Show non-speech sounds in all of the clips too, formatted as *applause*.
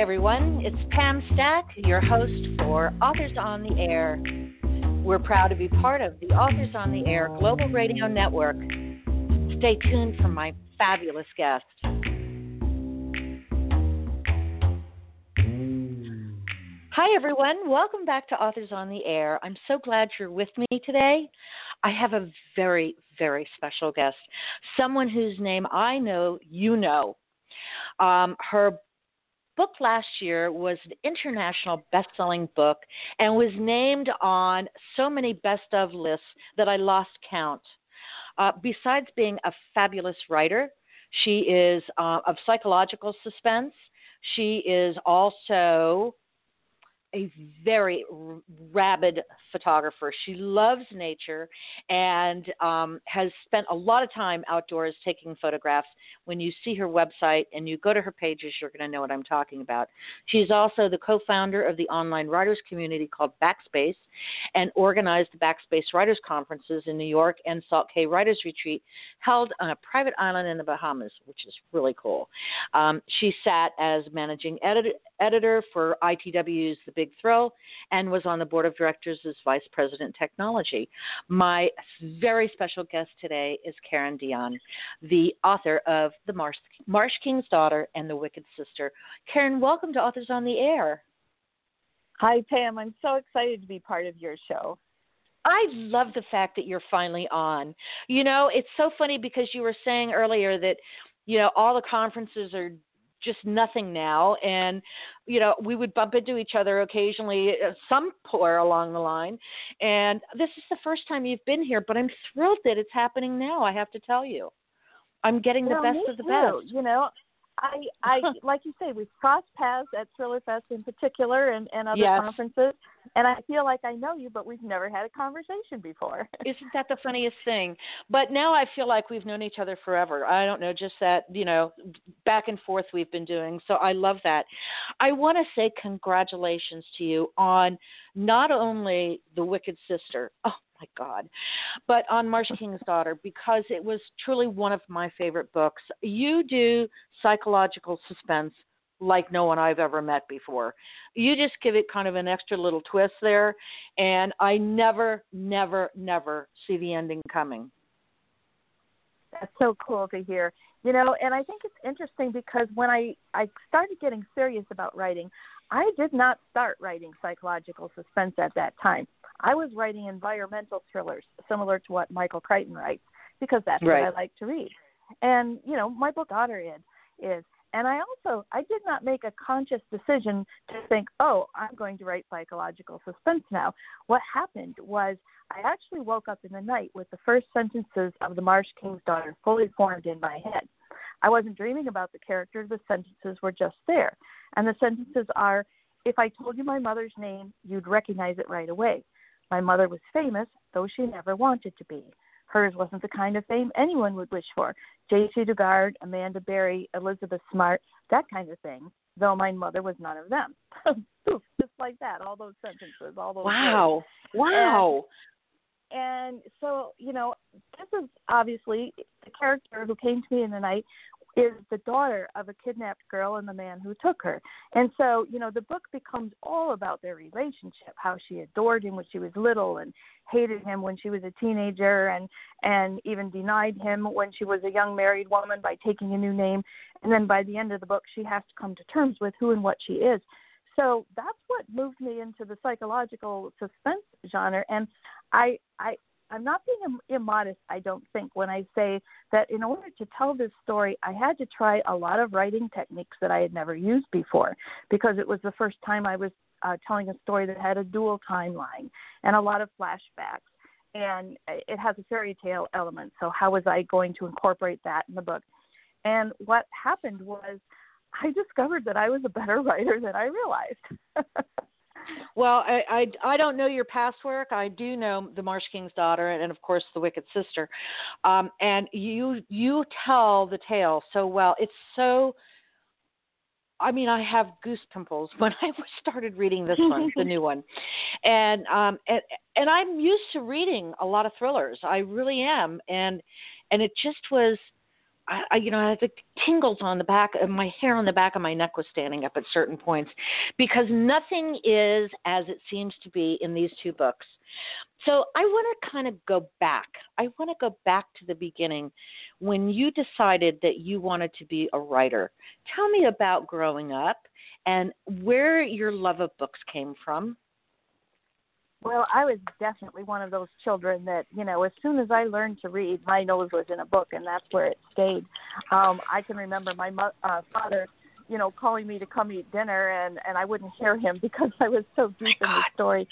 Everyone. It's Pam Stack, your host for Authors on the Air. We're proud to be part of the Authors on the Air Global Radio Network. Stay tuned for my fabulous guest. Hi, everyone. Welcome back to Authors on the Air. I'm so glad you're with me today. I have a very, very special guest, someone whose name I know you know. Um, her book last year was an international best-selling book and was named on so many best of lists that I lost count. Uh, besides being a fabulous writer, she is uh, of psychological suspense. She is also a very rabid photographer. She loves nature and um, has spent a lot of time outdoors taking photographs. When you see her website and you go to her pages, you're going to know what I'm talking about. She's also the co founder of the online writers community called Backspace and organized the Backspace Writers Conferences in New York and Salt Cay Writers Retreat held on a private island in the Bahamas, which is really cool. Um, she sat as managing edit- editor for ITW's The Big Thrill and was on the board of directors as vice president technology. My very special guest today is Karen Dionne, the author of The Marsh, Marsh King's Daughter and The Wicked Sister. Karen, welcome to Authors on the Air. Hi, Pam. I'm so excited to be part of your show. I love the fact that you're finally on. You know, it's so funny because you were saying earlier that, you know, all the conferences are just nothing now. And, you know, we would bump into each other occasionally, uh, somewhere along the line. And this is the first time you've been here, but I'm thrilled that it's happening now, I have to tell you. I'm getting the best of the too. best. You know, I, I, *laughs* like you say, we've crossed paths at ThrillerFest in particular, and, and other yes. conferences, and I feel like I know you, but we've never had a conversation before. *laughs* Isn't that the funniest thing? But now I feel like we've known each other forever. I don't know, just that you know, back and forth we've been doing. So I love that. I want to say congratulations to you on not only the Wicked Sister. Oh my God. But on Marsh *laughs* King's Daughter, because it was truly one of my favorite books. You do psychological suspense like no one I've ever met before. You just give it kind of an extra little twist there, and I never, never, never see the ending coming. That's so cool to hear. You know, and I think it's interesting because when I I started getting serious about writing, I did not start writing psychological suspense at that time. I was writing environmental thrillers, similar to what Michael Crichton writes, because that's right. what I like to read. And you know, my book Otter is is, and I also I did not make a conscious decision to think, oh, I'm going to write psychological suspense now. What happened was I actually woke up in the night with the first sentences of The Marsh King's Daughter fully formed in my head. I wasn't dreaming about the character; the sentences were just there, and the sentences are. If I told you my mother's name, you'd recognize it right away. My mother was famous, though she never wanted to be. Hers wasn't the kind of fame anyone would wish for. Jaycee Dugard, Amanda Berry, Elizabeth Smart, that kind of thing, though my mother was none of them. *laughs* Just like that, all those sentences, all those Wow. Words. Wow. And, and so, you know, this is obviously the character who came to me in the night is the daughter of a kidnapped girl and the man who took her. And so, you know, the book becomes all about their relationship, how she adored him when she was little and hated him when she was a teenager and and even denied him when she was a young married woman by taking a new name. And then by the end of the book she has to come to terms with who and what she is. So that's what moved me into the psychological suspense genre and I I I'm not being immodest, I don't think, when I say that in order to tell this story, I had to try a lot of writing techniques that I had never used before because it was the first time I was uh, telling a story that had a dual timeline and a lot of flashbacks. And it has a fairy tale element. So, how was I going to incorporate that in the book? And what happened was I discovered that I was a better *laughs* writer than I realized. *laughs* Well, I, I I don't know your past work. I do know the Marsh King's daughter, and, of course the Wicked Sister. Um, and you you tell the tale so well. It's so. I mean, I have goose pimples when I *laughs* started reading this one, the new one, and um, and and I'm used to reading a lot of thrillers. I really am, and and it just was I, I you know, as a tingles on the back of my hair on the back of my neck was standing up at certain points because nothing is as it seems to be in these two books. So I want to kind of go back. I want to go back to the beginning when you decided that you wanted to be a writer. Tell me about growing up and where your love of books came from. Well, I was definitely one of those children that, you know, as soon as I learned to read, my nose was in a book, and that's where it stayed. Um, I can remember my mo- uh, father, you know, calling me to come eat dinner, and and I wouldn't hear him *laughs* because I was so deep in the story.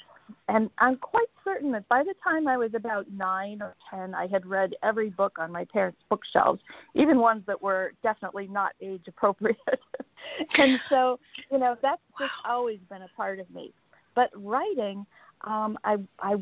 And I'm quite certain that by the time I was about nine or ten, I had read every book on my parents' bookshelves, even ones that were definitely not age appropriate. *laughs* and so, you know, that's just always been a part of me. But writing, um, I I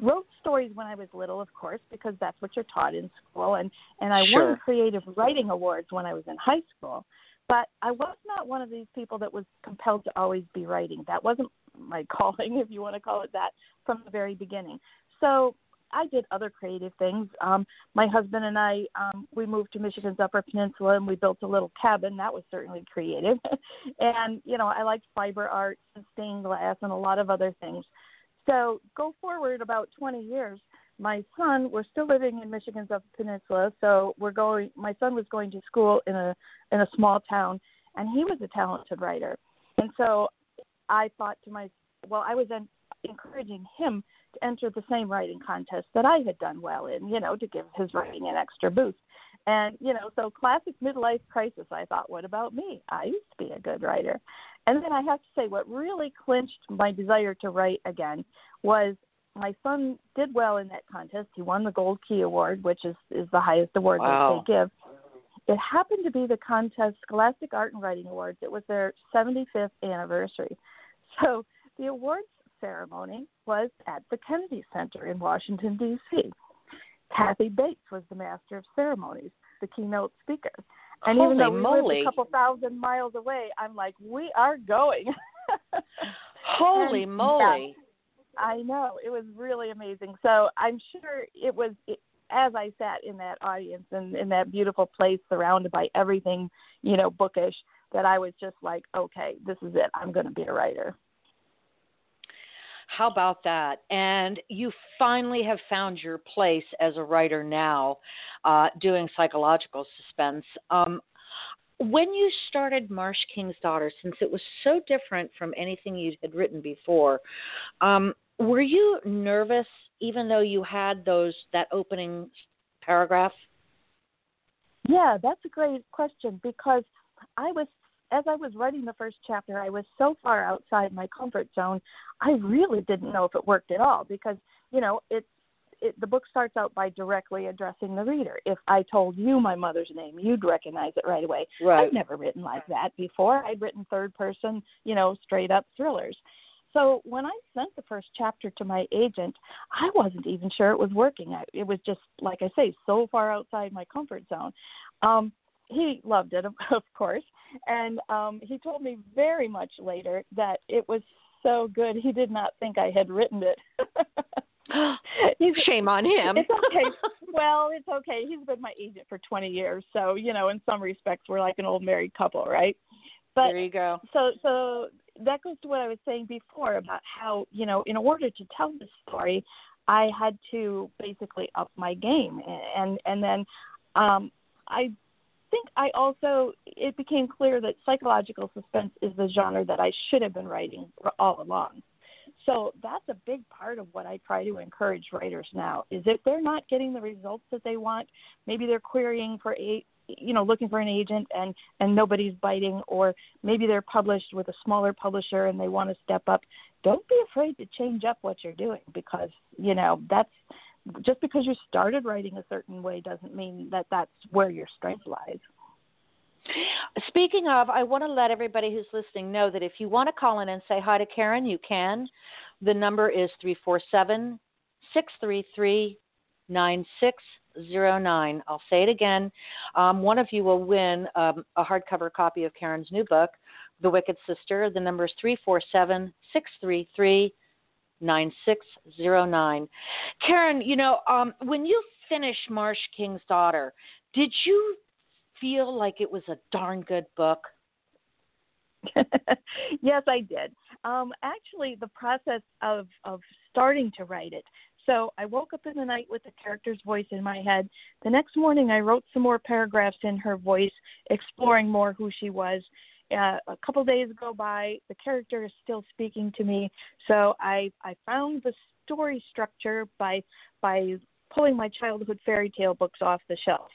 wrote stories when I was little, of course, because that's what you're taught in school, and and I sure. won creative writing awards when I was in high school. But I was not one of these people that was compelled to always be writing. That wasn't my *laughs* calling, if you want to call it that, from the very beginning. So I did other creative things. Um, my husband and I, um, we moved to Michigan's Upper Peninsula and we built a little cabin. That was certainly creative. *laughs* and, you know, I liked fiber arts and stained glass and a lot of other things. So go forward about 20 years. My son, we're still living in Michigan's Upper Peninsula, so we're going. My son was going to school in a in a small town, and he was a talented writer. And so I thought to myself, well, I was en- encouraging him to enter the same writing contest that I had done well in, you know, to give his writing an extra boost. And, you know, so classic midlife crisis, I thought, what about me? I used to be a good writer. And then I have to say, what really clinched my desire to write again was my son did well in that contest. He won the Gold Key Award, which is, is the highest award wow. that they give. It happened to be the contest Scholastic Art and Writing Awards. It was their 75th anniversary. So the awards ceremony was at the Kennedy Center in Washington, D.C. Kathy Bates was the master of ceremonies, the keynote speaker. And Holy even though we moly. lived a couple thousand miles away, I'm like, we are going. *laughs* Holy and, moly. Yeah, I know. It was really amazing. So I'm sure it was, it, as I sat in that audience and in that beautiful place surrounded by everything, you know, bookish, that I was just like, okay, this is it. I'm going to be a writer. How about that? And you finally have found your place as a writer now, uh, doing psychological suspense. Um, when you started Marsh King's Daughter, since it was so different from anything you had written before, um, were you nervous, even though you had those that opening paragraph? Yeah, that's a great question because I was as I was writing the first chapter, I was so far outside my comfort zone. I really didn't know if it worked at all because you know it's it, the book starts out by directly addressing the reader. If I told you my mother's name, you'd recognize it right away. Right. I've never written like that before. I'd written third person, you know, straight up thrillers. So when I sent the first chapter to my agent, I wasn't even sure it was working. I, it was just like I say, so far outside my comfort zone. Um, he loved it, of, *laughs* of course, and um, he told me very much later that it was so good he did not think I had written it. *gasps* He's, Shame on him. It's okay. *laughs* well, it's okay. He's been my agent for 20 years, so you know, in some respects, we're like an old married couple, right? But there you go. So, so that goes to what I was saying before about how you know, in order to tell this story, I had to basically up my game, and and then um, I think I also it became clear that psychological suspense is the genre that I should have been writing all along. So that's a big part of what I try to encourage writers now is if they're not getting the results that they want, maybe they're querying for a you know looking for an agent and and nobody's biting or maybe they're published with a smaller publisher and they want to step up don't be afraid to change up what you're doing because you know that's just because you started writing a certain way doesn't mean that that's where your strength lies. Speaking of, I want to let everybody who's listening know that if you want to call in and say hi to Karen, you can. The number is 347 633 9609. I'll say it again. Um, one of you will win um, a hardcover copy of Karen's new book, The Wicked Sister. The number is 347 633 9609. Karen, you know, um, when you finished Marsh King's Daughter, did you feel like it was a darn good book? *laughs* yes, I did. Um, actually, the process of of starting to write it. So I woke up in the night with the character's voice in my head. The next morning, I wrote some more paragraphs in her voice, exploring more who she was. Uh, a couple days go by, the character is still speaking to me. So I I found the story structure by by pulling my childhood fairy tale books off the shelf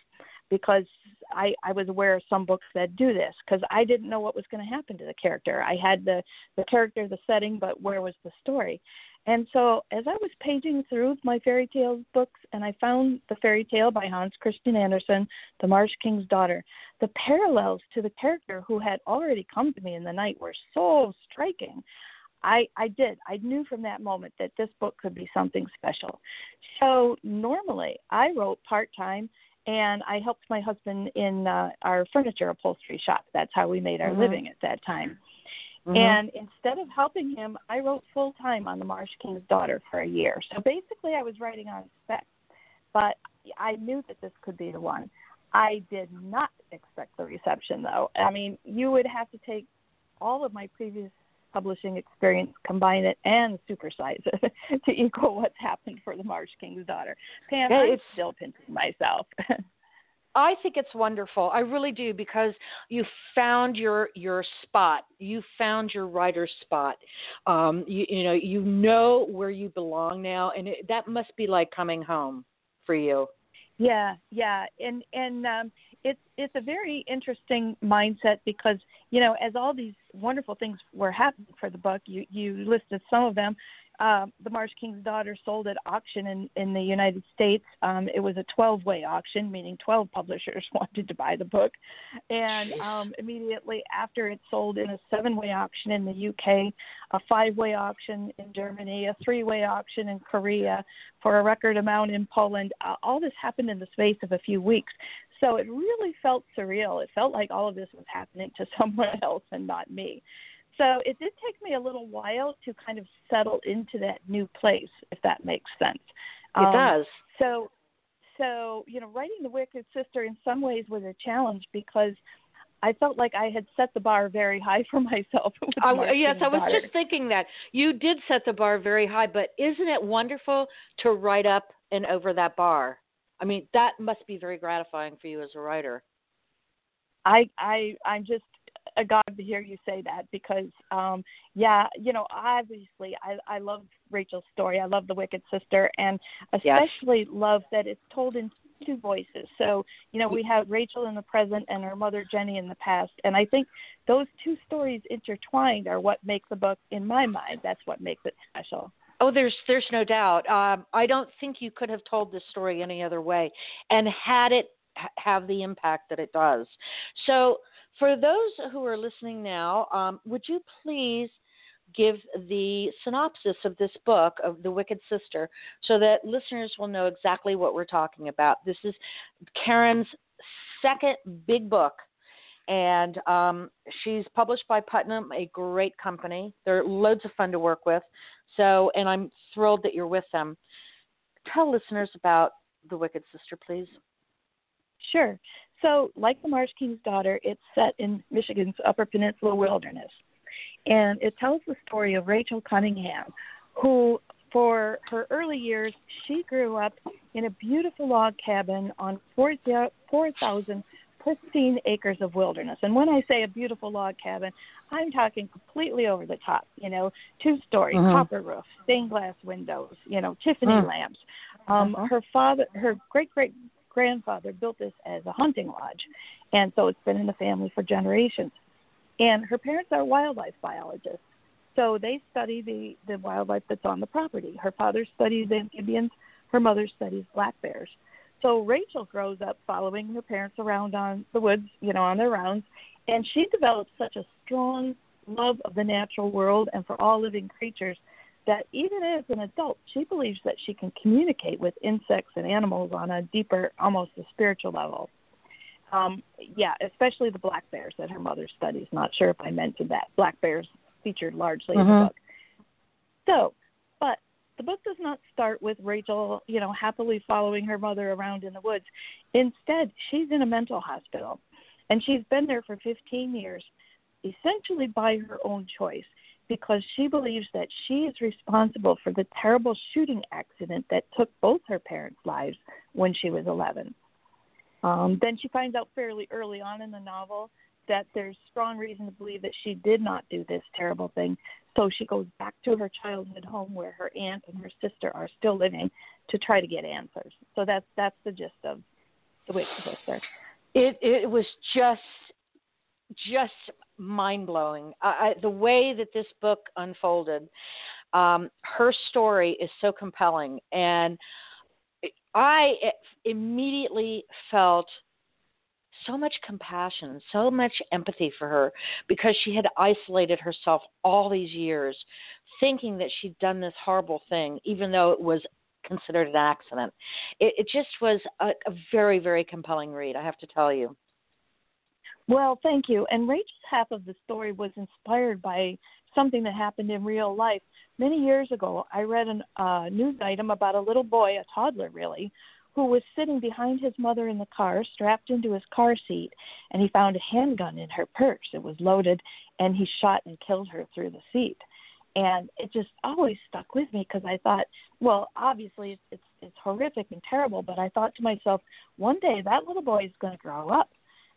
because I, I was aware of some books that do this because I didn't know what was going to happen to the character. I had the the character, the setting, but where was the story? And so as I was paging through my fairy tales books, and I found the fairy tale by Hans Christian Andersen, The Marsh King's Daughter, the parallels to the character who had already come to me in the night were so striking. I, I did. I knew from that moment that this book could be something special. So normally I wrote part time and I helped my husband in uh, our furniture upholstery shop. That's how we made our mm-hmm. living at that time. Mm-hmm. And instead of helping him, I wrote full time on The Marsh King's Daughter for a year. So basically, I was writing on spec, but I knew that this could be the one. I did not expect the reception, though. I mean, you would have to take all of my previous publishing experience, combine it, and supersize it *laughs* to equal what's happened for The Marsh King's Daughter. Pam, yeah, I'm still pinching myself. *laughs* I think it's wonderful. I really do because you found your your spot. You found your writer's spot. Um, you, you know you know where you belong now, and it, that must be like coming home for you. Yeah, yeah, and and um, it's it's a very interesting mindset because you know as all these wonderful things were happening for the book, you you listed some of them uh, the Marsh King's Daughter sold at auction in, in the United States. Um, it was a 12 way auction, meaning 12 publishers *laughs* wanted to buy the book. And um, immediately after it sold in a seven way auction in the UK, a five way auction in Germany, a three way auction in Korea, for a record amount in Poland. Uh, all this happened in the space of a few weeks. So it really felt surreal. It felt like all of this was happening to *laughs* someone else and not me. So it did take me a little while to kind of settle into that new place, if that makes sense. It um, does. So, so you know, writing the Wicked Sister in some ways was a challenge because I felt like I had set the bar very high for myself. *laughs* I, yes, I was just thinking that you did set the bar very high, but isn't it wonderful to write up and over that bar? I mean, that must be very gratifying for you as a writer. I I I'm just agog to hear you say that because um yeah you know obviously i i love rachel's story i love the wicked sister and especially yes. love that it's told in two voices so you know we have rachel in the present and her mother jenny in the past and i think those two stories intertwined are what make the book in my mind that's what makes it special Oh, there's there's no doubt. Um, I don't think you could have told this story any other way, and had it have the impact that it does. So, for those who are listening now, um, would you please give the synopsis of this book of The Wicked Sister so that listeners will know exactly what we're talking about? This is Karen's second big book. And um, she's published by Putnam, a great company. They're loads of fun to work with. So, and I'm thrilled that you're with them. Tell listeners about The Wicked Sister, please. Sure. So, like The Marsh King's Daughter, it's set in Michigan's Upper Peninsula wilderness. And it tells the story of Rachel Cunningham, who, for her early years, she grew up in a beautiful log cabin on 4,000 pristine acres of wilderness. And when I say a beautiful log cabin, I'm talking completely over the top, you know, two story, mm-hmm. copper roof, stained glass windows, you know, Tiffany mm-hmm. lamps. Um, mm-hmm. Her father, her great great grandfather built this as a hunting lodge, and so it's been in the family for generations. And her parents are wildlife biologists, so they study the the wildlife that's on the property. Her father studies amphibians, her mother studies black bears. So Rachel grows up following her parents around on the woods, you know, on their rounds, and she develops such a strong love of the natural world and for all living creatures that even as an adult, she believes that she can communicate with insects and animals on a deeper, almost a spiritual level. Um, yeah, especially the black bears that her mother studies. Not sure if I mentioned that. Black bears featured largely mm-hmm. in the mm-hmm. book. So, but the book does not start with Rachel, you know, happily following her mother around in the woods. Instead, she's in a mental hospital. And she's been there for 15 years, essentially by her own choice, because she believes that she is responsible for the terrible shooting accident that took both her parents' lives when she was 11. Um, then she finds out fairly early on in the novel that there's strong reason to believe that she did not do this terrible thing. So she goes back to her childhood home where her aunt and her sister are still living to try to get answers. So that's that's the gist of the Wicked Sister. It it was just just mind blowing. The way that this book unfolded, um, her story is so compelling, and I immediately felt so much compassion, so much empathy for her because she had isolated herself all these years, thinking that she'd done this horrible thing, even though it was considered an accident. It, it just was a, a very, very compelling read, I have to tell you. Well, thank you. And Rachel's half of the story was inspired by something that happened in real life. Many years ago, I read a uh, news item about a little boy, a toddler really, who was sitting behind his mother in the car, strapped into his car seat, and he found a handgun in her purse. It was loaded, and he shot and killed her through the seat. And it just always stuck with me because I thought, well, obviously it's, it's it's horrific and terrible, but I thought to myself, one day that little boy is going to grow up,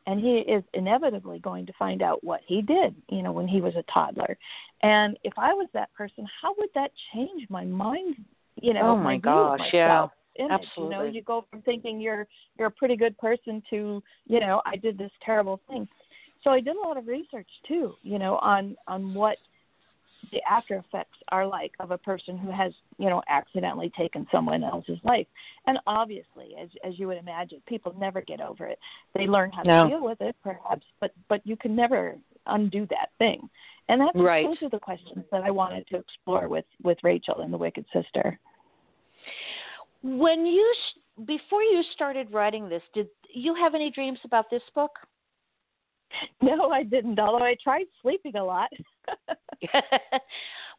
and he is inevitably going to find out what he did, you know, when he was a toddler. And if I was that person, how would that change my mind? You know, oh my, gosh, yeah. Absolutely. You know, you go from thinking you're you're a pretty good person to, you know, I did this terrible thing. So I did a lot of research too, you know, on on what the after effects are like of a person who has, you know, accidentally taken someone else's life. And obviously, as as you would imagine, people never get over it. They learn how to deal with it, perhaps, but but you can never undo that thing. And that's right. those are the questions that I wanted to explore with with Rachel and the Wicked Sister. When you before you started writing this, did you have any dreams about this book? *laughs* No, I didn't. Although I tried sleeping a lot. *laughs*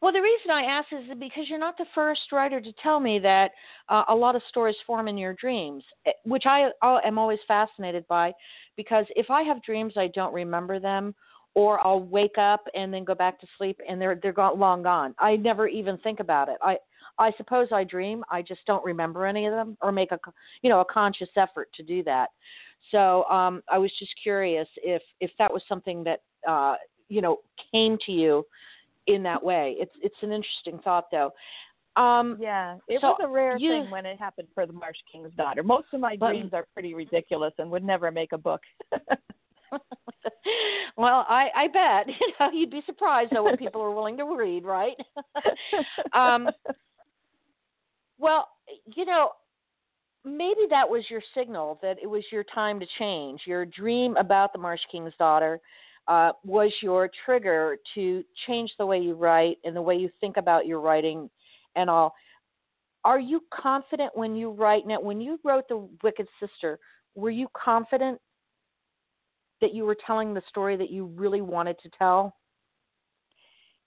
well, the reason I ask is because you're not the first writer to tell me that uh, a lot of stories form in your dreams, eh, which I, I am always fascinated by. Because if I have dreams, I don't remember them, or I'll wake up and then go back to sleep and they're they're gone, long gone. I never even think about it. I I suppose I dream. I just don't remember any of them or make a you know a conscious effort to do that. So um, I was just curious if if that was something that uh, you know came to you in that way. It's it's an interesting thought though. Um, yeah, it so was a rare you, thing when it happened for the Marsh King's daughter. Most of my but, dreams are pretty ridiculous and would never make a book. *laughs* well, I, I bet *laughs* you know you'd be surprised though what people are willing to read, right? *laughs* um, well, you know, maybe that was your signal that it was your time to change. Your dream about the Marsh King's daughter uh, was your trigger to change the way you write and the way you think about your writing and all. Are you confident when you write now? When you wrote The Wicked Sister, were you confident that you were telling the story that you really wanted to tell?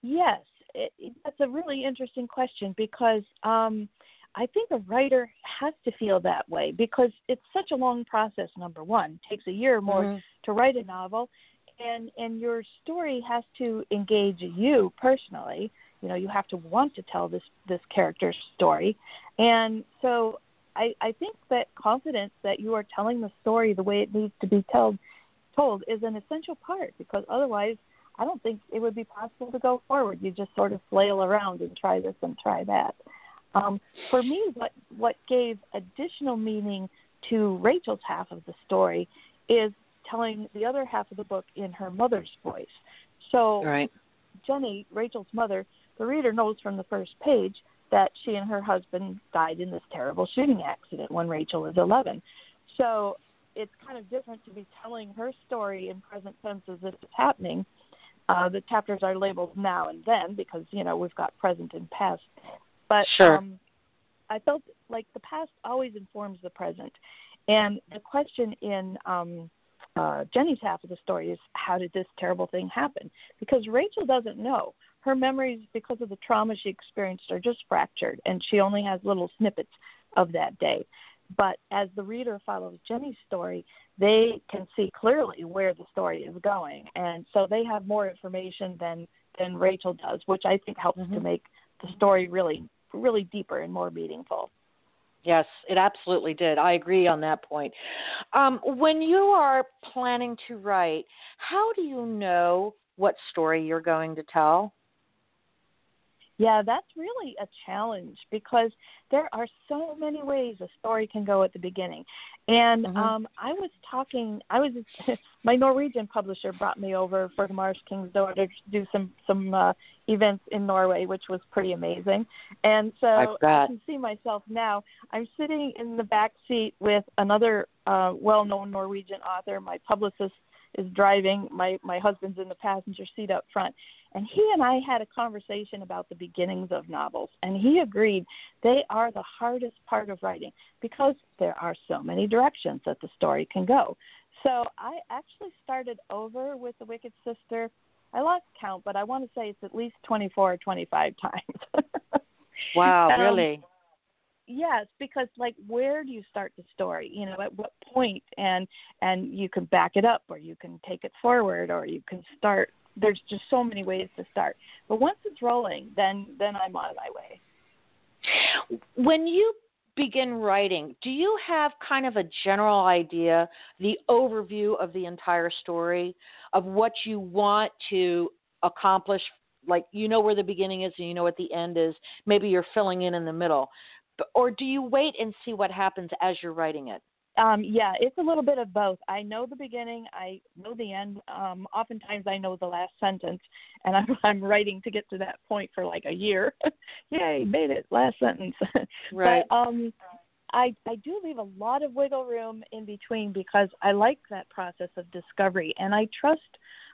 Yes, it, that's a really interesting question because um, I think a writer has to feel that way because it's such a long process. Number one, it takes a year or more mm-hmm. to write a novel, and and your story has to engage you personally. You know, you have to want to tell this this character's story, and so I, I think that confidence that you are telling the story the way it needs to be told told is an essential part because otherwise I don't think it would be possible to go forward. You just sort of flail around and try this and try that. Um, for me, what what gave additional meaning to Rachel's half of the story is telling the other half of the book in her mother's voice. So, right. Jenny, Rachel's mother, the reader knows from the first page that she and her husband died in this terrible shooting accident when Rachel was 11. So, it's kind of different to be telling her story in present tense as if it's happening. Uh, the chapters are labeled now and then because you know we've got present and past. But sure. um, I felt like the past always informs the present, and the question in um, uh, Jenny's half of the story is how did this terrible thing happen? Because Rachel doesn't know. Her memories, because of the trauma she experienced, are just fractured, and she only has little snippets of that day. But as the reader follows Jenny's story, they can see clearly where the story is going, and so they have more information than than Rachel does, which I think helps mm-hmm. to make the story really really deeper and more meaningful. Yes, it absolutely did. I agree on that point. Um, when you are planning to write, how do you know what story you're going to tell? Yeah, that's really a challenge because there are so many ways a story can go at the beginning. And mm-hmm. um I was talking I was *laughs* my Norwegian publisher brought me over for the Marsh King's daughter to do some some uh events in Norway which was pretty amazing. And so I, I can see myself now. I'm sitting in the back seat with another uh well-known Norwegian author, my publicist is driving, my my husband's in the passenger seat up front and he and I had a conversation about the beginnings of novels, and he agreed they are the hardest part of writing because there are so many directions that the story can go. So I actually started over with The Wicked Sister. I lost count, but I want to say it's at least 24 or 25 times. *laughs* wow, um, really? Yes, because like where do you start the story? You know, at what point and and you can back it up or you can take it forward or you can start there's just so many ways to start. But once it's rolling, then then I'm on my way. When you begin writing, do you have kind of a general idea, the overview of the entire story of what you want to accomplish? Like you know where the beginning is and you know what the end is. Maybe you're filling in in the middle, or do you wait and see what happens as you're writing it? Um, yeah, it's a little bit of both. I know the beginning, I know the end. Um, oftentimes, I know the last sentence, and I'm, *laughs* I'm writing to get to that point for like a year. *laughs* Yay, made it! Last sentence. *laughs* Right. but um, I I do leave a lot of wiggle room in between because I like that process of discovery, and I trust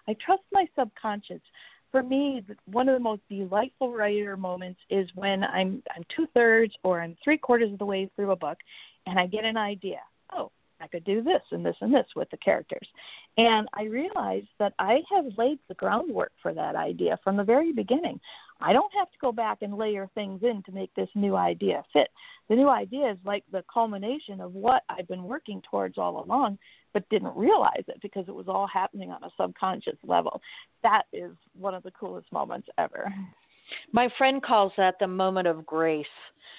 I trust my subconscious. For me, one of the most delightful writer moments is when I'm I'm two thirds or I'm three quarters of the way through a book, and I get an idea oh, I could do this and this and this with the characters. And I realize that I have laid the groundwork for that idea from the very beginning. I don't have to go back and layer things in to make this new idea fit. The new idea is like the culmination of what I've been working towards all along, but didn't realize it because it was all happening on a subconscious level. That is one of the coolest moments ever. My friend calls that the moment of grace.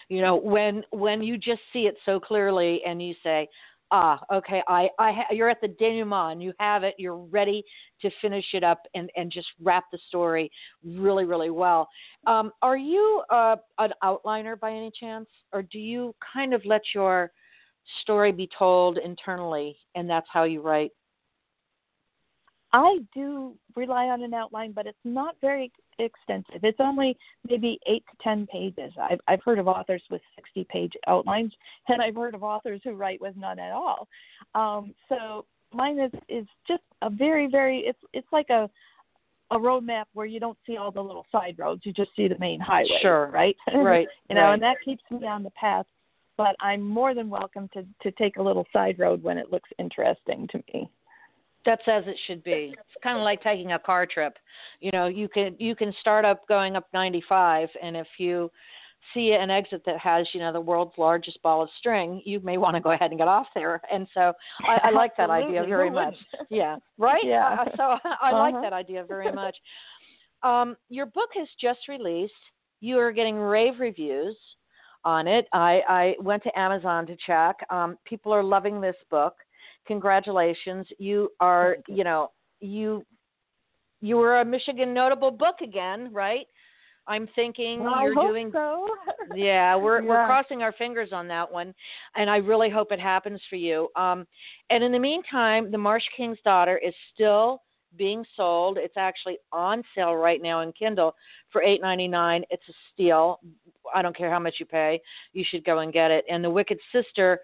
You know, when when you just see it so clearly and you say, "Ah, okay, I I ha- you're at the denouement, you have it, you're ready to finish it up and and just wrap the story really really well." Um, are you uh, an outliner by any chance, or do you kind of let your story be told internally, and that's how you write? I do rely on an outline, but it's not very extensive. It's only maybe eight to ten pages. I've I've heard of authors with sixty page outlines, and I've heard of authors who write with none at all. Um, so mine is is just a very very it's it's like a a roadmap where you don't see all the little side roads. You just see the main highway. Sure. Right. *laughs* Right. you know, right. and that keeps me on the path. But I'm more than welcome to to take a little side road when it looks interesting to me. That's as it should be. It's kind of like taking a car trip. You know, you can you can start up going up 95, and if you see an exit that has you know the world's largest ball of string, you may want to go ahead and get off there. And so I, I like that idea very much. Yeah, right. Yeah. Uh, so I uh-huh. like that idea very much. Um, your book has just released. You are getting rave reviews on it. I, I went to Amazon to check. Um, people are loving this book congratulations. You are, you know, you you were a Michigan notable book again, right? I'm thinking well, you're doing so. *laughs* Yeah, we're yeah. we're crossing our fingers on that one and I really hope it happens for you. Um and in the meantime, The Marsh King's Daughter is still being sold. It's actually on sale right now in Kindle for eight ninety nine. It's a steal. I don't care how much you pay. You should go and get it. And The Wicked Sister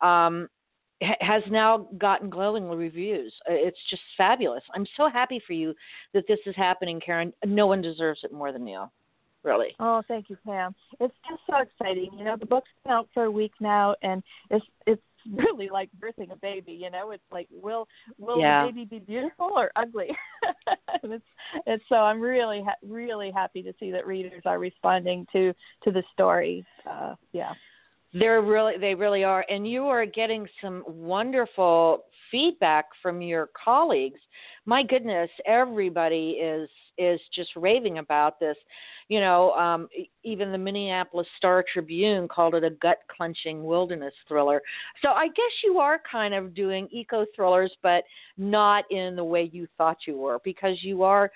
um, has now gotten glowing reviews. It's just fabulous. I'm so happy for you that this is happening, Karen. No one deserves it more than you. Really. Oh, thank you, Pam. It's just so exciting. You know, the book's been out for a week now, and it's it's *laughs* really like birthing a baby. You know, it's like will will yeah. the baby be beautiful or ugly? *laughs* and it's it's so I'm really ha- really happy to see that readers are responding to to the story. Uh, yeah. They're really they really are and you are getting some wonderful feedback from your colleagues. My goodness, everybody is is just raving about this. You know, um, even the Minneapolis Star Tribune called it a gut clenching wilderness thriller. So I guess you are kind of doing eco thrillers, but not in the way you thought you were, because you are.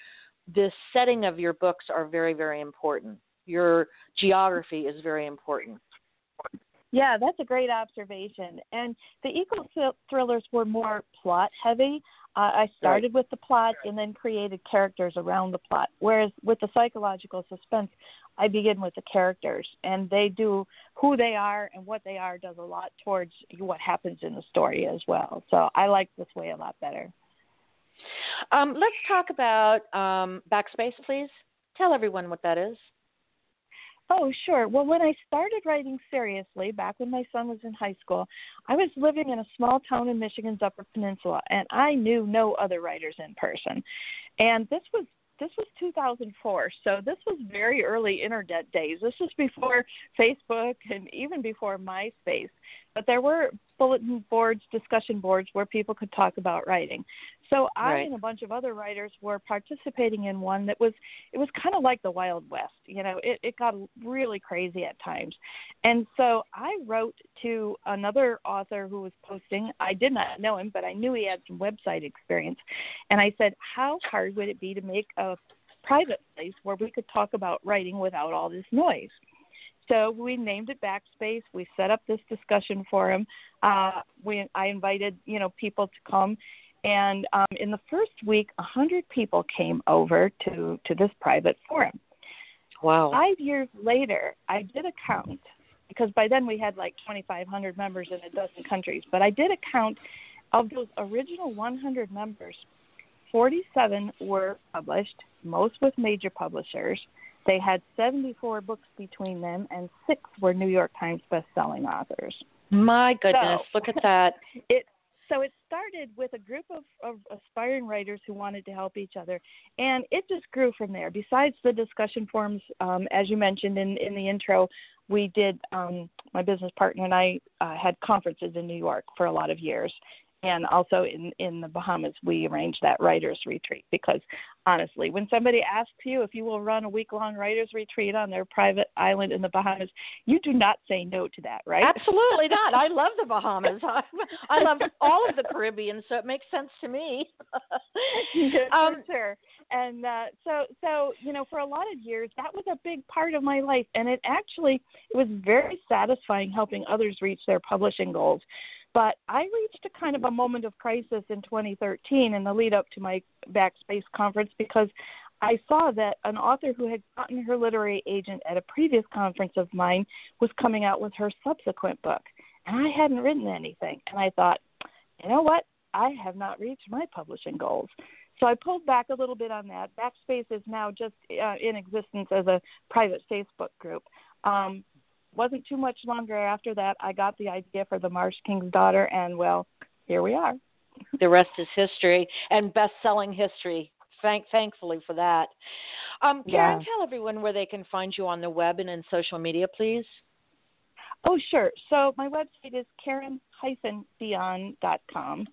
The setting of your books are very, very important. Your geography is very important. Yeah, that's a great observation. And the eco thrillers were more plot heavy. Uh, I started with the plot and then created characters around the plot. Whereas with the psychological suspense, I begin with the characters, and they do who they are and what they are does a lot towards what happens in the story as well. So I like this way a lot better. Um, let's talk about um, backspace, please. Tell everyone what that is. Oh, sure. Well, when I started writing seriously, back when my son was in high school, I was living in a small town in Michigan's Upper Peninsula, and I knew no other writers in person. And this was this was 2004, so this was very early internet days. This was before Facebook and even before MySpace. But there were bulletin boards, discussion boards where people could talk about writing. So I right. and a bunch of other writers were participating in one that was it was kind of like the Wild West. You know, it, it got really crazy at times. And so I wrote to another author who was posting. I did not know him, but I knew he had some website experience. And I said, How hard would it be to make a private place where we could talk about writing without all this noise? So we named it Backspace. We set up this discussion forum. Uh, we I invited you know people to come, and um, in the first week, a hundred people came over to to this private forum. Wow! Five years later, I did a count because by then we had like 2,500 members in a dozen countries. But I did a count of those original 100 members. 47 were published, most with major publishers. They had 74 books between them, and six were New York Times best-selling authors. My goodness, so, look at that! *laughs* It so it started with a group of, of aspiring writers who wanted to help each other, and it just grew from there. Besides the discussion forums, um, as you mentioned in in the intro, we did. Um, my business partner and I uh, had conferences in New York for a lot of years, and also in in the Bahamas we arranged that writers retreat because honestly when somebody asks you if you will run a week long writers retreat on their private island in the Bahamas you do not say no to that right? Absolutely not. I love the Bahamas. *laughs* I, I love all of the Caribbean so it makes sense to me. *laughs* Um, sure. And uh, so so you know for a lot of years that was a big part of my life. And it actually it was very satisfying helping others reach their publishing goals but I reached a kind of a moment of crisis in 2013 in the lead up to my Backspace conference because I saw that an author who had gotten her literary agent at a previous conference of mine was coming out with her subsequent book. And I hadn't written anything. And I thought, you know what? I have not reached my publishing goals. So I pulled back a little bit on that. Backspace is now just uh, in existence as a private Facebook group. Um, wasn't too much longer after that, I got the idea for the Marsh King's Daughter, and well, here we are. *laughs* the rest is history and best-selling history. Thank, thankfully for that. Um, Karen, yeah. tell everyone where they can find you on the web and in social media, please. Oh, sure. So my website is karen-dionne.com.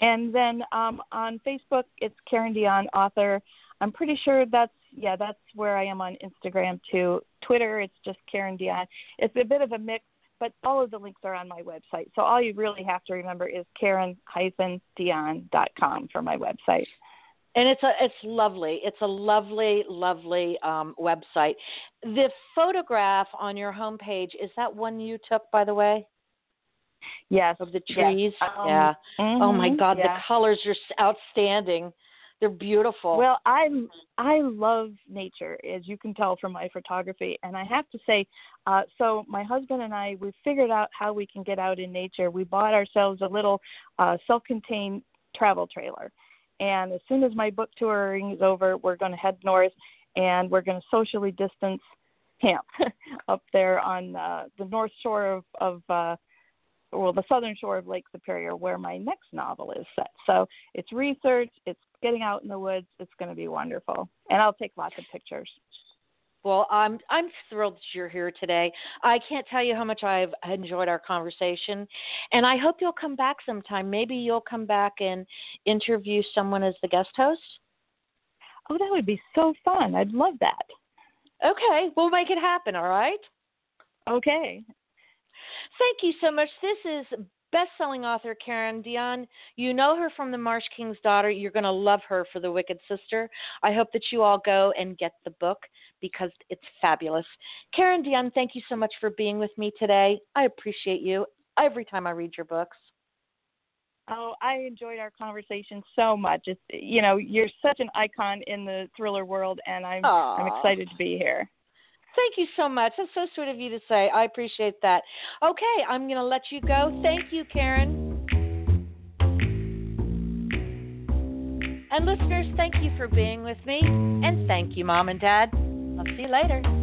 And then um, on Facebook, it's Karen Dionne Author. I'm pretty sure that's yeah, that's where I am on Instagram too. Twitter, it's just Karen Dionne. It's a bit of a mix, but all of the links are on my website. So all you really have to remember is Karen-Dionne.com for my website. And it's a it's lovely. It's a lovely, lovely um, website. The photograph on your homepage is that one you took, by the way? Yes. Of the trees. Yes. Um, yeah. Mm-hmm, oh my God, yeah. the colors are outstanding. They're beautiful. Well, I I love nature, as you can tell from my photography, and I have to say, uh, so my husband and I we figured out how we can get out in nature. We bought ourselves a little uh, self-contained travel trailer, and as soon as my book touring is over, we're going to head north, and we're going to socially distance camp *laughs* up there on uh, the north shore of of uh, well, the southern shore of Lake Superior, where my next novel is set. So it's research, it's getting out in the woods. It's going to be wonderful, and I'll take lots of pictures. Well, I'm I'm thrilled that you're here today. I can't tell you how much I've enjoyed our conversation, and I hope you'll come back sometime. Maybe you'll come back and interview someone as the guest host. Oh, that would be so fun. I'd love that. Okay, we'll make it happen, all right? Okay. Thank you so much. This is best-selling author Karen Dionne. You know her from The Marsh King's Daughter. You're going to love her for The Wicked Sister. I hope that you all go and get the book because it's fabulous. Karen Dionne, thank you so much for being with me today. I appreciate you every time I read your books. Oh, I enjoyed our conversation so much. It's you know, you're such an icon in the thriller world and I'm Aww. I'm excited to be here. Thank you so much. That's so sweet of you to say. I appreciate that. Okay, I'm going to let you go. Thank you, Karen. And listeners, thank you for being with me. And thank you, Mom and Dad. I'll see you later.